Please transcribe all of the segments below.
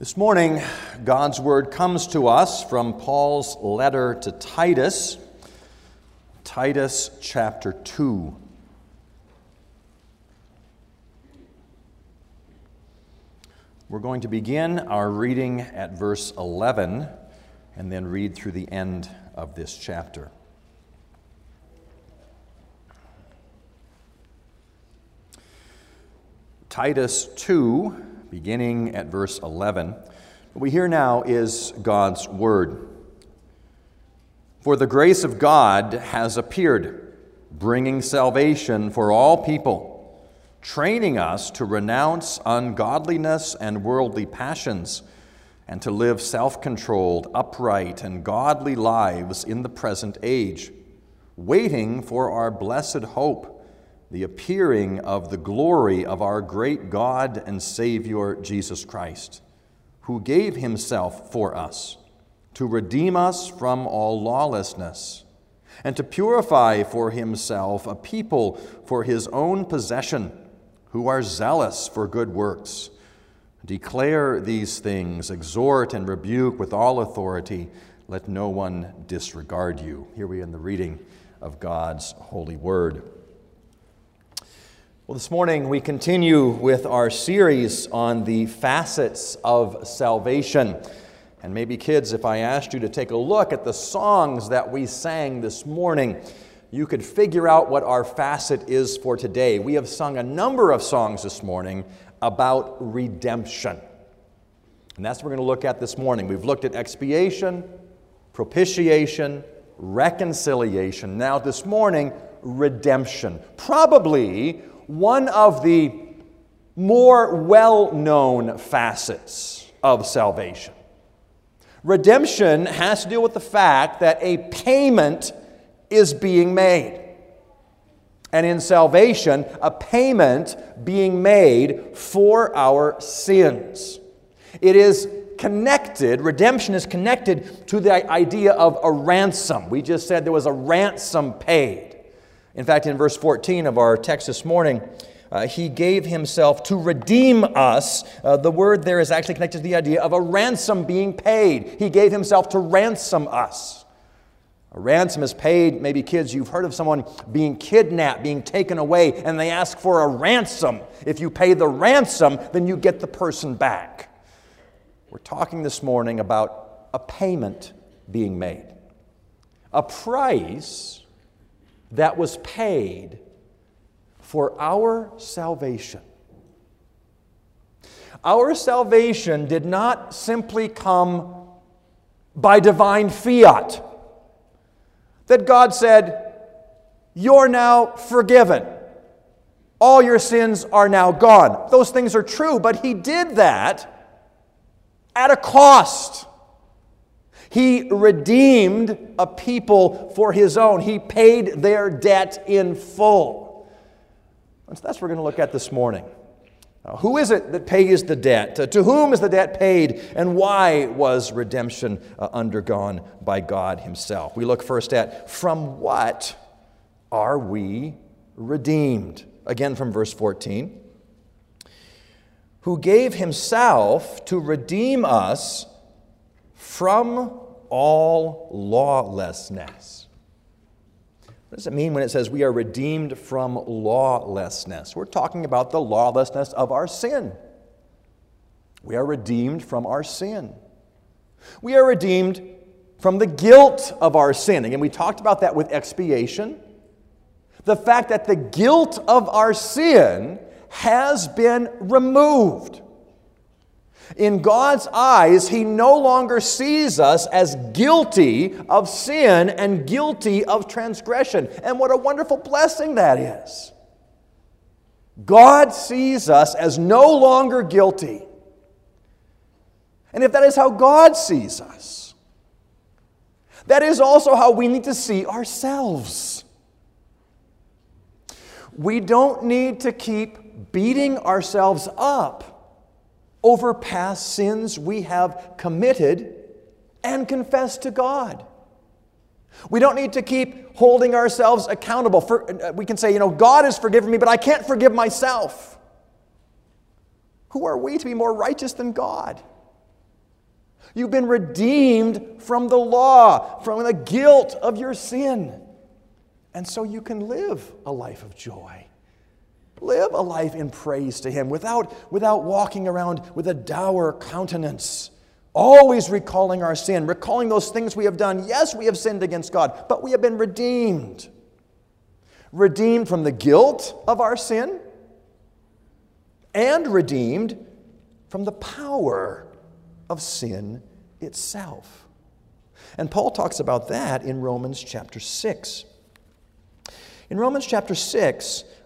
This morning, God's Word comes to us from Paul's letter to Titus, Titus chapter 2. We're going to begin our reading at verse 11 and then read through the end of this chapter. Titus 2 beginning at verse 11. What we hear now is God's word. For the grace of God has appeared, bringing salvation for all people, training us to renounce ungodliness and worldly passions, and to live self controlled, upright, and godly lives in the present age, waiting for our blessed hope the appearing of the glory of our great God and Savior Jesus Christ, who gave himself for us to redeem us from all lawlessness and to purify for himself a people for his own possession who are zealous for good works. Declare these things, exhort and rebuke with all authority. Let no one disregard you. Here we in the reading of God's holy word. Well, this morning we continue with our series on the facets of salvation. And maybe, kids, if I asked you to take a look at the songs that we sang this morning, you could figure out what our facet is for today. We have sung a number of songs this morning about redemption. And that's what we're going to look at this morning. We've looked at expiation, propitiation, reconciliation. Now, this morning, redemption. Probably one of the more well known facets of salvation. Redemption has to do with the fact that a payment is being made. And in salvation, a payment being made for our sins. It is connected, redemption is connected to the idea of a ransom. We just said there was a ransom paid. In fact, in verse 14 of our text this morning, uh, he gave himself to redeem us. Uh, the word there is actually connected to the idea of a ransom being paid. He gave himself to ransom us. A ransom is paid, maybe kids, you've heard of someone being kidnapped, being taken away, and they ask for a ransom. If you pay the ransom, then you get the person back. We're talking this morning about a payment being made, a price that was paid for our salvation. Our salvation did not simply come by divine fiat. That God said, You're now forgiven. All your sins are now gone. Those things are true, but He did that at a cost. He redeemed a people for his own. He paid their debt in full. And so that's what we're going to look at this morning. Now, who is it that pays the debt? Uh, to whom is the debt paid? And why was redemption uh, undergone by God Himself? We look first at from what are we redeemed? Again, from verse 14. Who gave Himself to redeem us from all lawlessness. What does it mean when it says we are redeemed from lawlessness? We're talking about the lawlessness of our sin. We are redeemed from our sin. We are redeemed from the guilt of our sin. Again, we talked about that with expiation. The fact that the guilt of our sin has been removed. In God's eyes, He no longer sees us as guilty of sin and guilty of transgression. And what a wonderful blessing that is. God sees us as no longer guilty. And if that is how God sees us, that is also how we need to see ourselves. We don't need to keep beating ourselves up over past sins we have committed and confessed to God. We don't need to keep holding ourselves accountable. For, uh, we can say, you know, God has forgiven me, but I can't forgive myself. Who are we to be more righteous than God? You've been redeemed from the law, from the guilt of your sin. And so you can live a life of joy. Live a life in praise to Him without, without walking around with a dour countenance, always recalling our sin, recalling those things we have done. Yes, we have sinned against God, but we have been redeemed. Redeemed from the guilt of our sin and redeemed from the power of sin itself. And Paul talks about that in Romans chapter 6. In Romans chapter 6,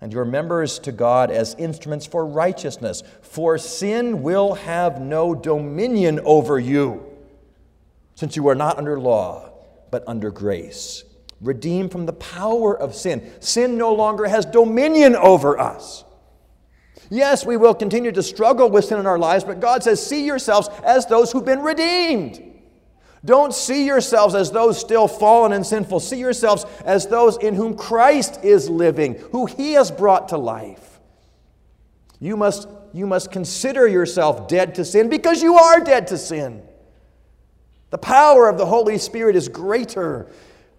and your members to God as instruments for righteousness. For sin will have no dominion over you, since you are not under law, but under grace redeemed from the power of sin. Sin no longer has dominion over us. Yes, we will continue to struggle with sin in our lives, but God says, see yourselves as those who've been redeemed. Don't see yourselves as those still fallen and sinful. See yourselves as those in whom Christ is living, who He has brought to life. You must, you must consider yourself dead to sin because you are dead to sin. The power of the Holy Spirit is greater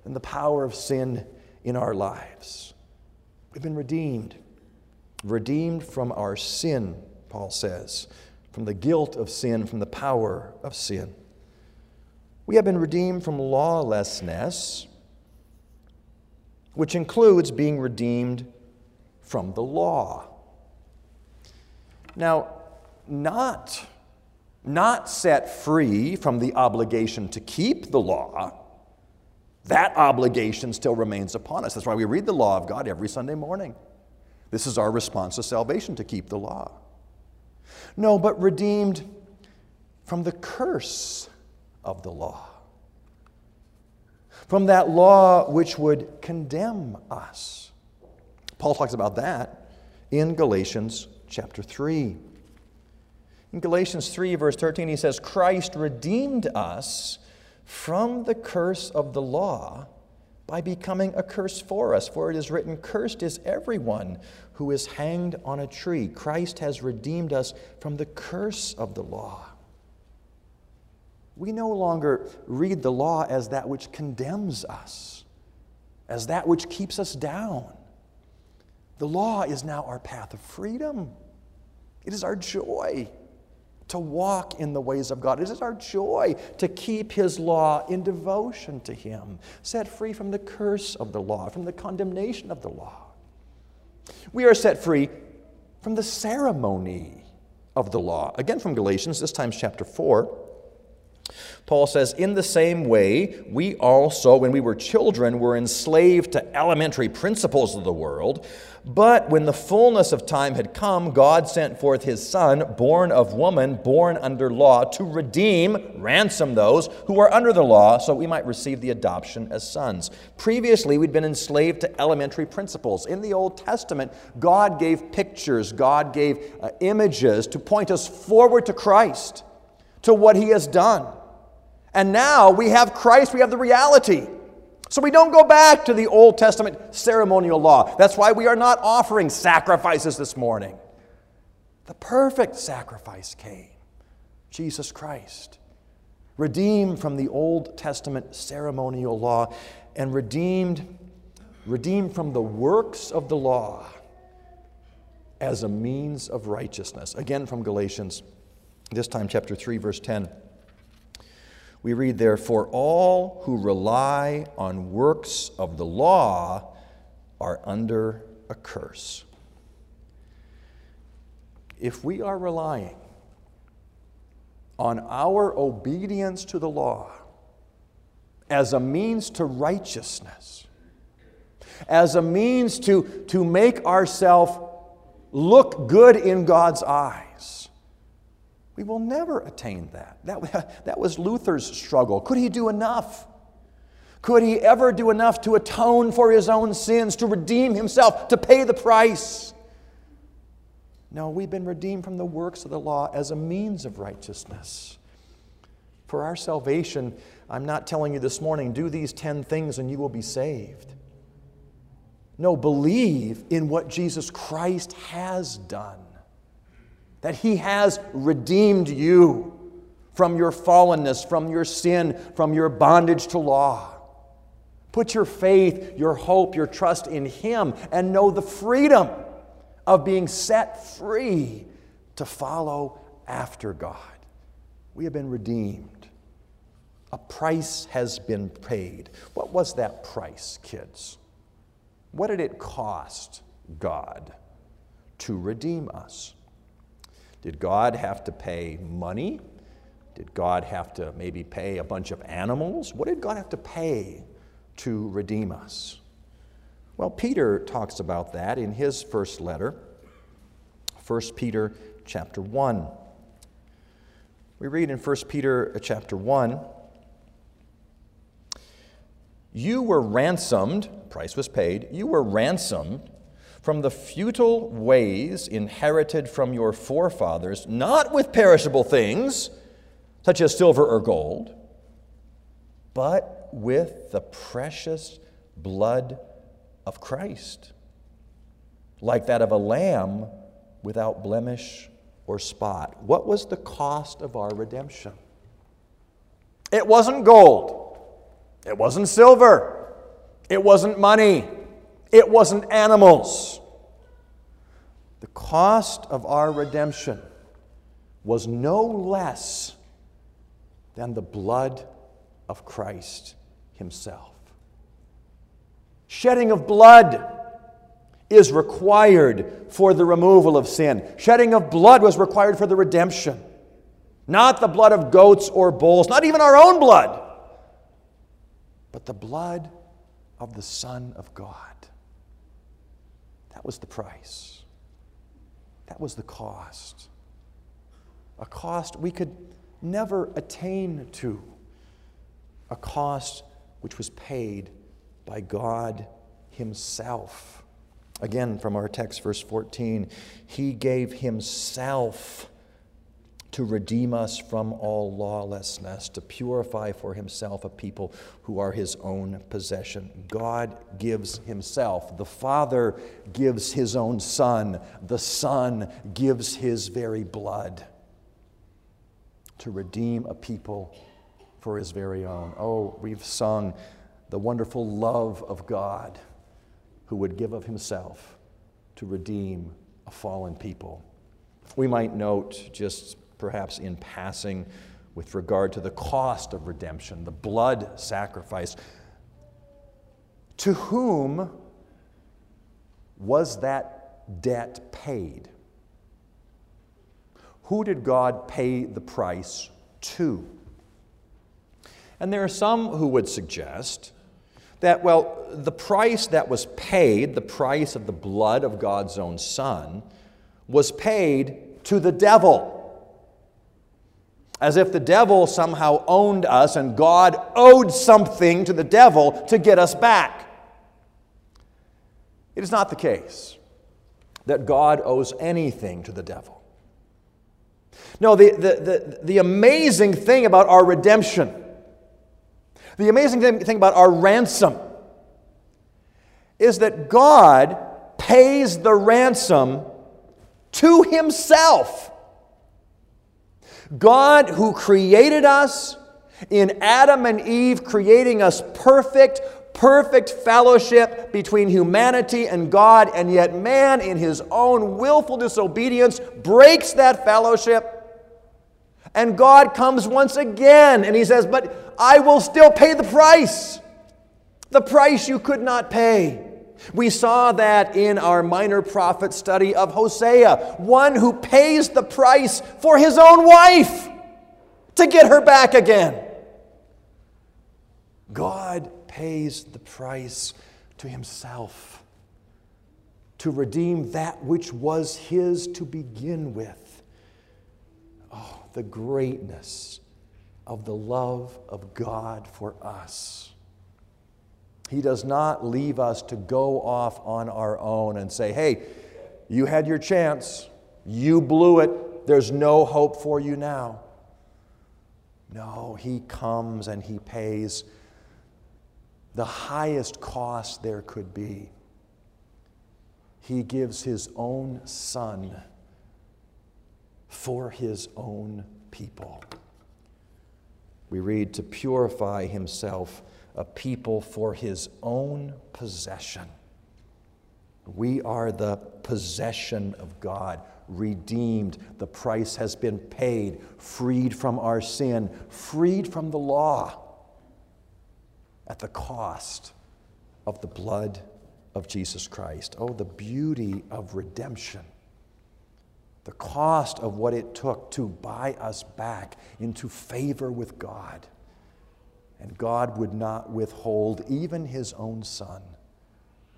than the power of sin in our lives. We've been redeemed. Redeemed from our sin, Paul says, from the guilt of sin, from the power of sin. We have been redeemed from lawlessness, which includes being redeemed from the law. Now, not, not set free from the obligation to keep the law that obligation still remains upon us. That's why we read the law of God every Sunday morning. This is our response to salvation to keep the law. No, but redeemed from the curse of the law, from that law which would condemn us. Paul talks about that in Galatians chapter 3. In Galatians 3, verse 13, he says, Christ redeemed us from the curse of the law by becoming a curse for us. For it is written, Cursed is everyone who is hanged on a tree. Christ has redeemed us from the curse of the law. We no longer read the law as that which condemns us, as that which keeps us down. The law is now our path of freedom, it is our joy to walk in the ways of God. It is our joy to keep His law in devotion to Him, set free from the curse of the law, from the condemnation of the law. We are set free from the ceremony of the law. Again from Galatians, this time chapter 4. Paul says, In the same way, we also, when we were children, were enslaved to elementary principles of the world. But when the fullness of time had come, God sent forth his Son, born of woman, born under law, to redeem, ransom those who are under the law, so we might receive the adoption as sons. Previously, we'd been enslaved to elementary principles. In the Old Testament, God gave pictures, God gave uh, images to point us forward to Christ, to what he has done. And now we have Christ, we have the reality. So we don't go back to the Old Testament ceremonial law. That's why we are not offering sacrifices this morning. The perfect sacrifice came Jesus Christ, redeemed from the Old Testament ceremonial law and redeemed, redeemed from the works of the law as a means of righteousness. Again from Galatians, this time chapter 3, verse 10. We read, Therefore, all who rely on works of the law are under a curse. If we are relying on our obedience to the law as a means to righteousness, as a means to, to make ourselves look good in God's eyes, we will never attain that. that. That was Luther's struggle. Could he do enough? Could he ever do enough to atone for his own sins, to redeem himself, to pay the price? No, we've been redeemed from the works of the law as a means of righteousness. For our salvation, I'm not telling you this morning, do these 10 things and you will be saved. No, believe in what Jesus Christ has done, that He has redeemed you from your fallenness, from your sin, from your bondage to law. Put your faith, your hope, your trust in Him and know the freedom of being set free to follow after God. We have been redeemed. A price has been paid. What was that price, kids? What did it cost God to redeem us? Did God have to pay money? Did God have to maybe pay a bunch of animals? What did God have to pay to redeem us? Well, Peter talks about that in his first letter, 1 Peter chapter 1. We read in 1 Peter chapter 1 You were ransomed, price was paid, you were ransomed from the futile ways inherited from your forefathers, not with perishable things, such as silver or gold, but with the precious blood of Christ, like that of a lamb without blemish or spot. What was the cost of our redemption? It wasn't gold, it wasn't silver, it wasn't money, it wasn't animals. The cost of our redemption was no less than the blood of Christ Himself. Shedding of blood is required for the removal of sin. Shedding of blood was required for the redemption. Not the blood of goats or bulls, not even our own blood, but the blood of the Son of God. That was the price. That was the cost. A cost we could never attain to. A cost which was paid by God Himself. Again, from our text, verse 14, He gave Himself to redeem us from all lawlessness, to purify for Himself a people who are His own possession. God gives Himself. The Father gives His own Son. The Son gives His very blood to redeem a people for His very own. Oh, we've sung the wonderful love of God who would give of himself to redeem a fallen people. We might note, just perhaps in passing, with regard to the cost of redemption, the blood sacrifice. To whom was that debt paid? Who did God pay the price to? And there are some who would suggest that, well, the price that was paid, the price of the blood of God's own Son, was paid to the devil. As if the devil somehow owned us and God owed something to the devil to get us back. It is not the case that God owes anything to the devil. No, the, the, the, the amazing thing about our redemption the amazing thing about our ransom is that God pays the ransom to Himself. God, who created us in Adam and Eve, creating us perfect, perfect fellowship between humanity and God, and yet man, in his own willful disobedience, breaks that fellowship and God comes once again and he says, But I will still pay the price. The price you could not pay. We saw that in our minor prophet study of Hosea, one who pays the price for his own wife to get her back again. God pays the price to himself to redeem that which was his to begin with. Oh, the greatness of the love of God for us. He does not leave us to go off on our own and say, hey, you had your chance, you blew it, there's no hope for you now. No, He comes and He pays the highest cost there could be. He gives His own Son for His own people. We read, to purify Himself a people for His own possession. We are the possession of God, redeemed. The price has been paid, freed from our sin, freed from the law at the cost of the blood of Jesus Christ. Oh, the beauty of redemption. The cost of what it took to buy us back into favor with God. And God would not withhold even his own son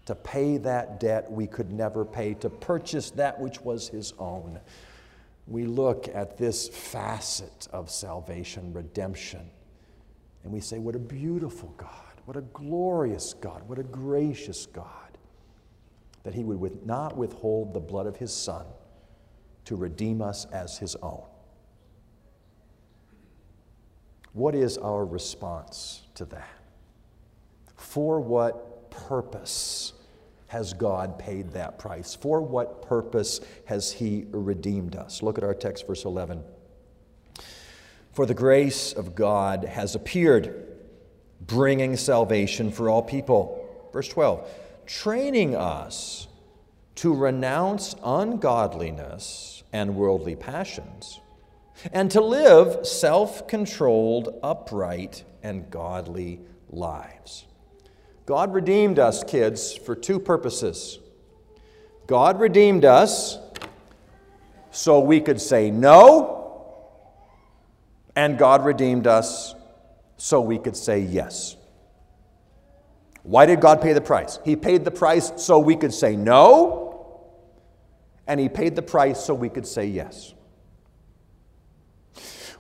to pay that debt we could never pay, to purchase that which was his own. We look at this facet of salvation, redemption, and we say, What a beautiful God. What a glorious God. What a gracious God. That he would not withhold the blood of his Son to redeem us as his own. What is our response to that? For what purpose has God paid that price? For what purpose has He redeemed us? Look at our text, verse 11. For the grace of God has appeared bringing salvation for all people. Verse 12, training us to renounce ungodliness and worldly passions, and to live self controlled, upright, and godly lives. God redeemed us, kids, for two purposes. God redeemed us so we could say no, and God redeemed us so we could say yes. Why did God pay the price? He paid the price so we could say no, and He paid the price so we could say yes.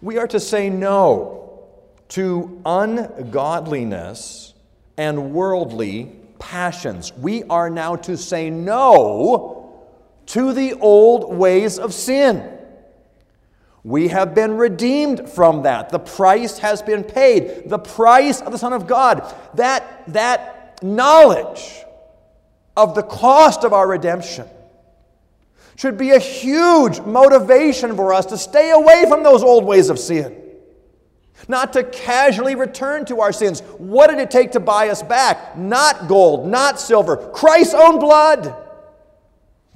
We are to say no to ungodliness and worldly passions. We are now to say no to the old ways of sin. We have been redeemed from that. The price has been paid. The price of the Son of God. That, that knowledge of the cost of our redemption should be a huge motivation for us to stay away from those old ways of sin. Not to casually return to our sins. What did it take to buy us back? Not gold, not silver, Christ's own blood.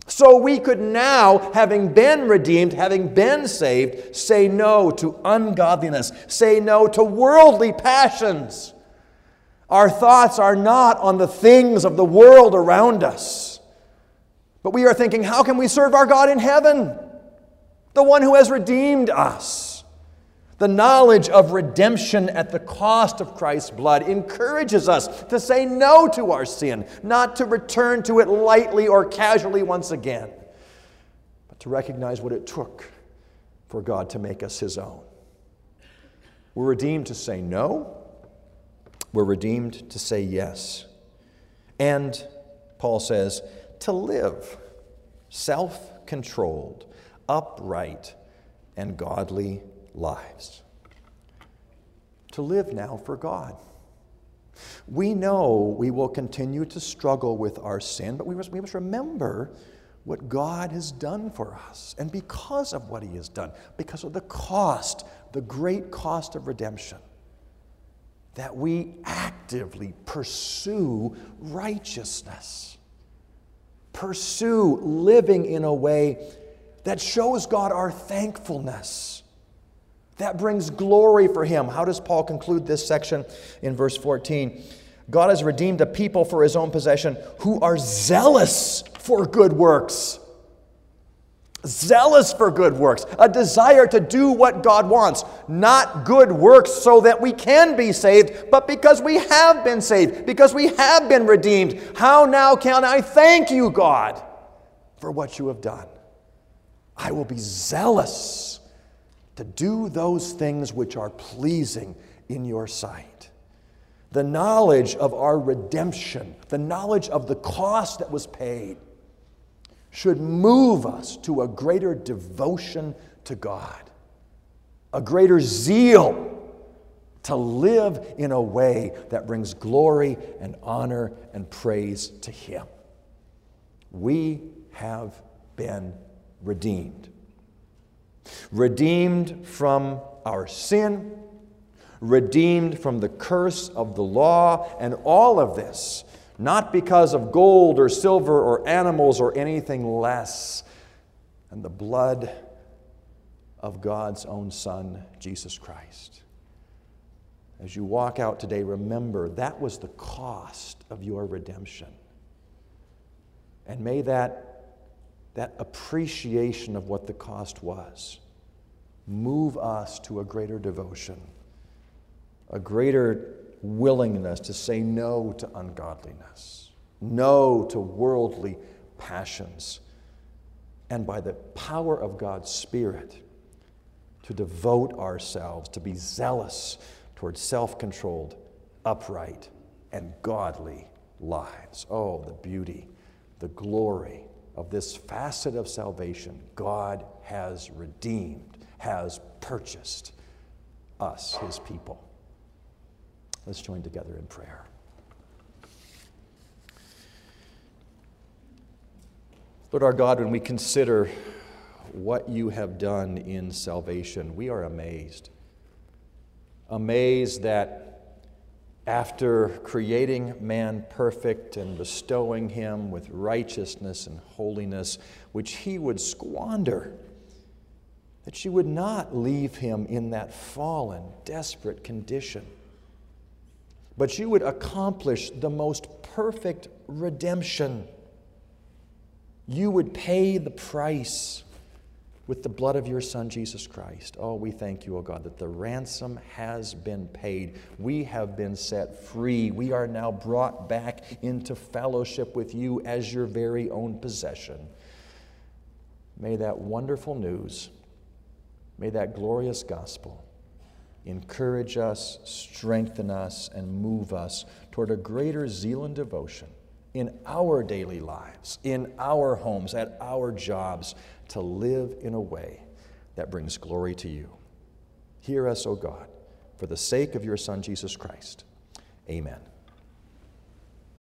So we could now, having been redeemed, having been saved, say no to ungodliness, say no to worldly passions. Our thoughts are not on the things of the world around us, but we are thinking, how can we serve our God in heaven? The one who has redeemed us. The knowledge of redemption at the cost of Christ's blood encourages us to say no to our sin, not to return to it lightly or casually once again, but to recognize what it took for God to make us His own. We're redeemed to say no, we're redeemed to say yes. And, Paul says, to live self controlled, upright, and godly lives. To live now for God. We know we will continue to struggle with our sin, but we must, we must remember what God has done for us. And because of what He has done, because of the cost, the great cost of redemption, that we actively pursue righteousness, pursue living in a way that shows God our thankfulness that brings glory for him. How does Paul conclude this section in verse 14? God has redeemed a people for his own possession who are zealous for good works. Zealous for good works, a desire to do what God wants, not good works so that we can be saved, but because we have been saved, because we have been redeemed. How now can I thank you, God, for what you have done? I will be zealous to do those things which are pleasing in your sight. The knowledge of our redemption, the knowledge of the cost that was paid, should move us to a greater devotion to God, a greater zeal to live in a way that brings glory and honor and praise to Him. We have been redeemed. Redeemed from our sin, redeemed from the curse of the law, and all of this not because of gold or silver or animals or anything less than the blood of God's own Son, Jesus Christ. As you walk out today, remember that was the cost of your redemption. And may that, that appreciation of what the cost was move us to a greater devotion, a greater willingness to say no to ungodliness, no to worldly passions, and by the power of God's Spirit, to devote ourselves, to be zealous towards self controlled, upright, and godly lives. Oh, the beauty, the glory of this facet of salvation God has redeemed, has purchased us, his people. Let's join together in prayer. Lord our God, when we consider what you have done in salvation, we are amazed. Amazed that after creating man perfect and bestowing him with righteousness and holiness, which he would squander, that you would not leave him in that fallen, desperate condition but you would accomplish the most perfect redemption. You would pay the price with the blood of your Son, Jesus Christ. Oh, we thank you, O oh God, that the ransom has been paid. We have been set free. We are now brought back into fellowship with you as your very own possession. May that wonderful news, may that glorious gospel encourage us, strengthen us, and move us toward a greater zeal and devotion in our daily lives, in our homes, at our jobs, to live in a way that brings glory to you. Hear us, O God, for the sake of your Son, Jesus Christ. Amen.